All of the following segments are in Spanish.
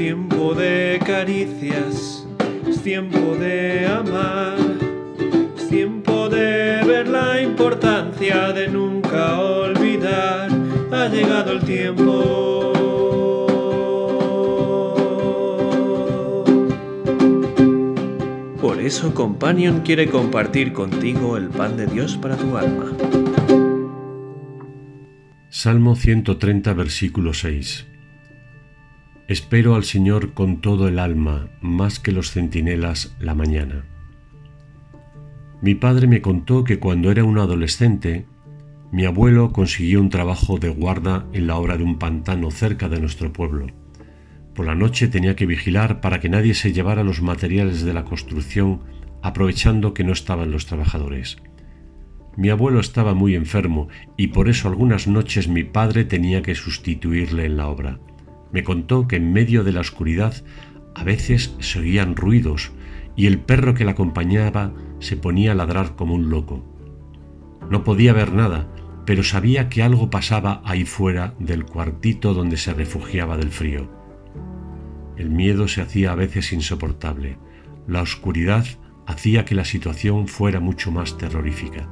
tiempo de caricias, es tiempo de amar, es tiempo de ver la importancia de nunca olvidar. Ha llegado el tiempo. Por eso Companion quiere compartir contigo el pan de Dios para tu alma. Salmo 130, versículo 6. Espero al Señor con todo el alma, más que los centinelas la mañana. Mi padre me contó que cuando era un adolescente, mi abuelo consiguió un trabajo de guarda en la obra de un pantano cerca de nuestro pueblo. Por la noche tenía que vigilar para que nadie se llevara los materiales de la construcción aprovechando que no estaban los trabajadores. Mi abuelo estaba muy enfermo y por eso algunas noches mi padre tenía que sustituirle en la obra. Me contó que en medio de la oscuridad a veces se oían ruidos y el perro que la acompañaba se ponía a ladrar como un loco. No podía ver nada, pero sabía que algo pasaba ahí fuera del cuartito donde se refugiaba del frío. El miedo se hacía a veces insoportable. La oscuridad hacía que la situación fuera mucho más terrorífica.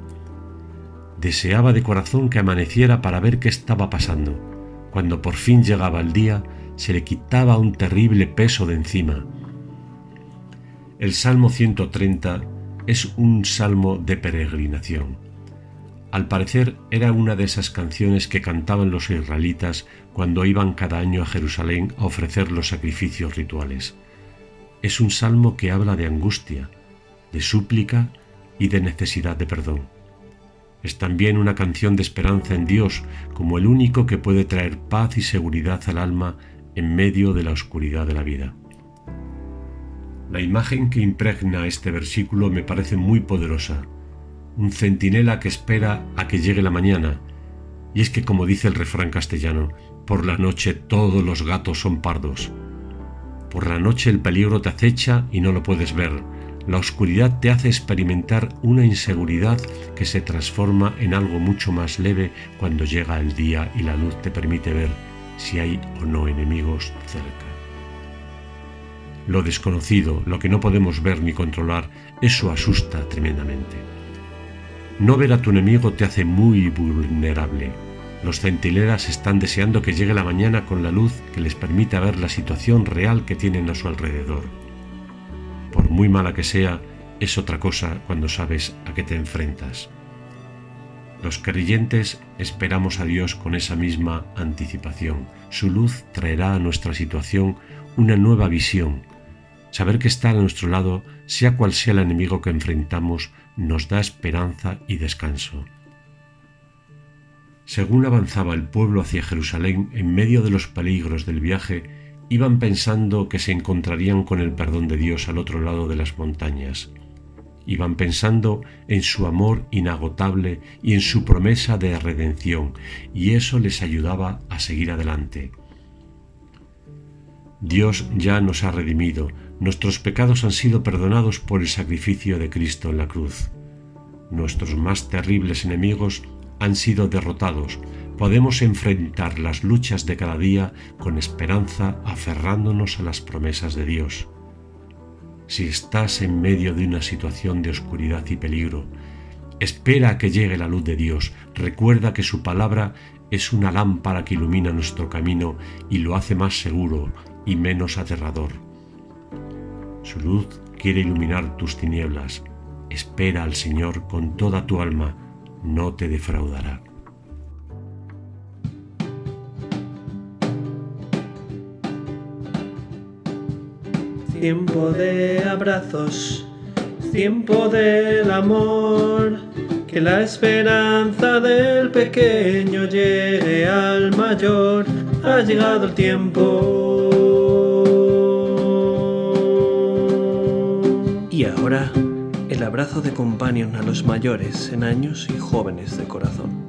Deseaba de corazón que amaneciera para ver qué estaba pasando. Cuando por fin llegaba el día, se le quitaba un terrible peso de encima. El Salmo 130 es un salmo de peregrinación. Al parecer era una de esas canciones que cantaban los israelitas cuando iban cada año a Jerusalén a ofrecer los sacrificios rituales. Es un salmo que habla de angustia, de súplica y de necesidad de perdón. Es también una canción de esperanza en Dios como el único que puede traer paz y seguridad al alma en medio de la oscuridad de la vida. La imagen que impregna este versículo me parece muy poderosa. Un centinela que espera a que llegue la mañana. Y es que como dice el refrán castellano, por la noche todos los gatos son pardos. Por la noche el peligro te acecha y no lo puedes ver la oscuridad te hace experimentar una inseguridad que se transforma en algo mucho más leve cuando llega el día y la luz te permite ver si hay o no enemigos cerca. Lo desconocido, lo que no podemos ver ni controlar, eso asusta tremendamente. No ver a tu enemigo te hace muy vulnerable. Los centinelas están deseando que llegue la mañana con la luz que les permita ver la situación real que tienen a su alrededor muy mala que sea, es otra cosa cuando sabes a qué te enfrentas. Los creyentes esperamos a Dios con esa misma anticipación. Su luz traerá a nuestra situación una nueva visión. Saber que está a nuestro lado, sea cual sea el enemigo que enfrentamos, nos da esperanza y descanso. Según avanzaba el pueblo hacia Jerusalén en medio de los peligros del viaje, iban pensando que se encontrarían con el perdón de Dios al otro lado de las montañas. Iban pensando en su amor inagotable y en su promesa de redención, y eso les ayudaba a seguir adelante. Dios ya nos ha redimido, nuestros pecados han sido perdonados por el sacrificio de Cristo en la cruz. Nuestros más terribles enemigos han sido derrotados, podemos enfrentar las luchas de cada día con esperanza aferrándonos a las promesas de Dios. Si estás en medio de una situación de oscuridad y peligro, espera a que llegue la luz de Dios. Recuerda que su palabra es una lámpara que ilumina nuestro camino y lo hace más seguro y menos aterrador. Su luz quiere iluminar tus tinieblas. Espera al Señor con toda tu alma, no te defraudará. Tiempo de abrazos, tiempo del amor, que la esperanza del pequeño llegue al mayor, ha llegado el tiempo. Y ahora, el abrazo de companion a los mayores en años y jóvenes de corazón.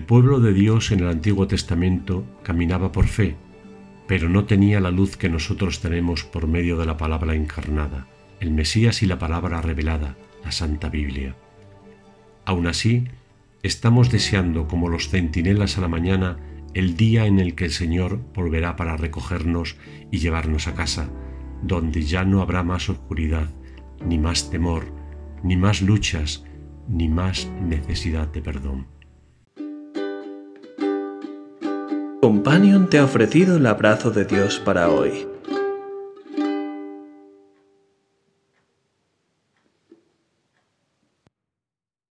El pueblo de Dios en el Antiguo Testamento caminaba por fe, pero no tenía la luz que nosotros tenemos por medio de la palabra encarnada, el Mesías y la palabra revelada, la Santa Biblia. Aún así, estamos deseando como los centinelas a la mañana el día en el que el Señor volverá para recogernos y llevarnos a casa, donde ya no habrá más oscuridad, ni más temor, ni más luchas, ni más necesidad de perdón. Companion te ha ofrecido el abrazo de Dios para hoy.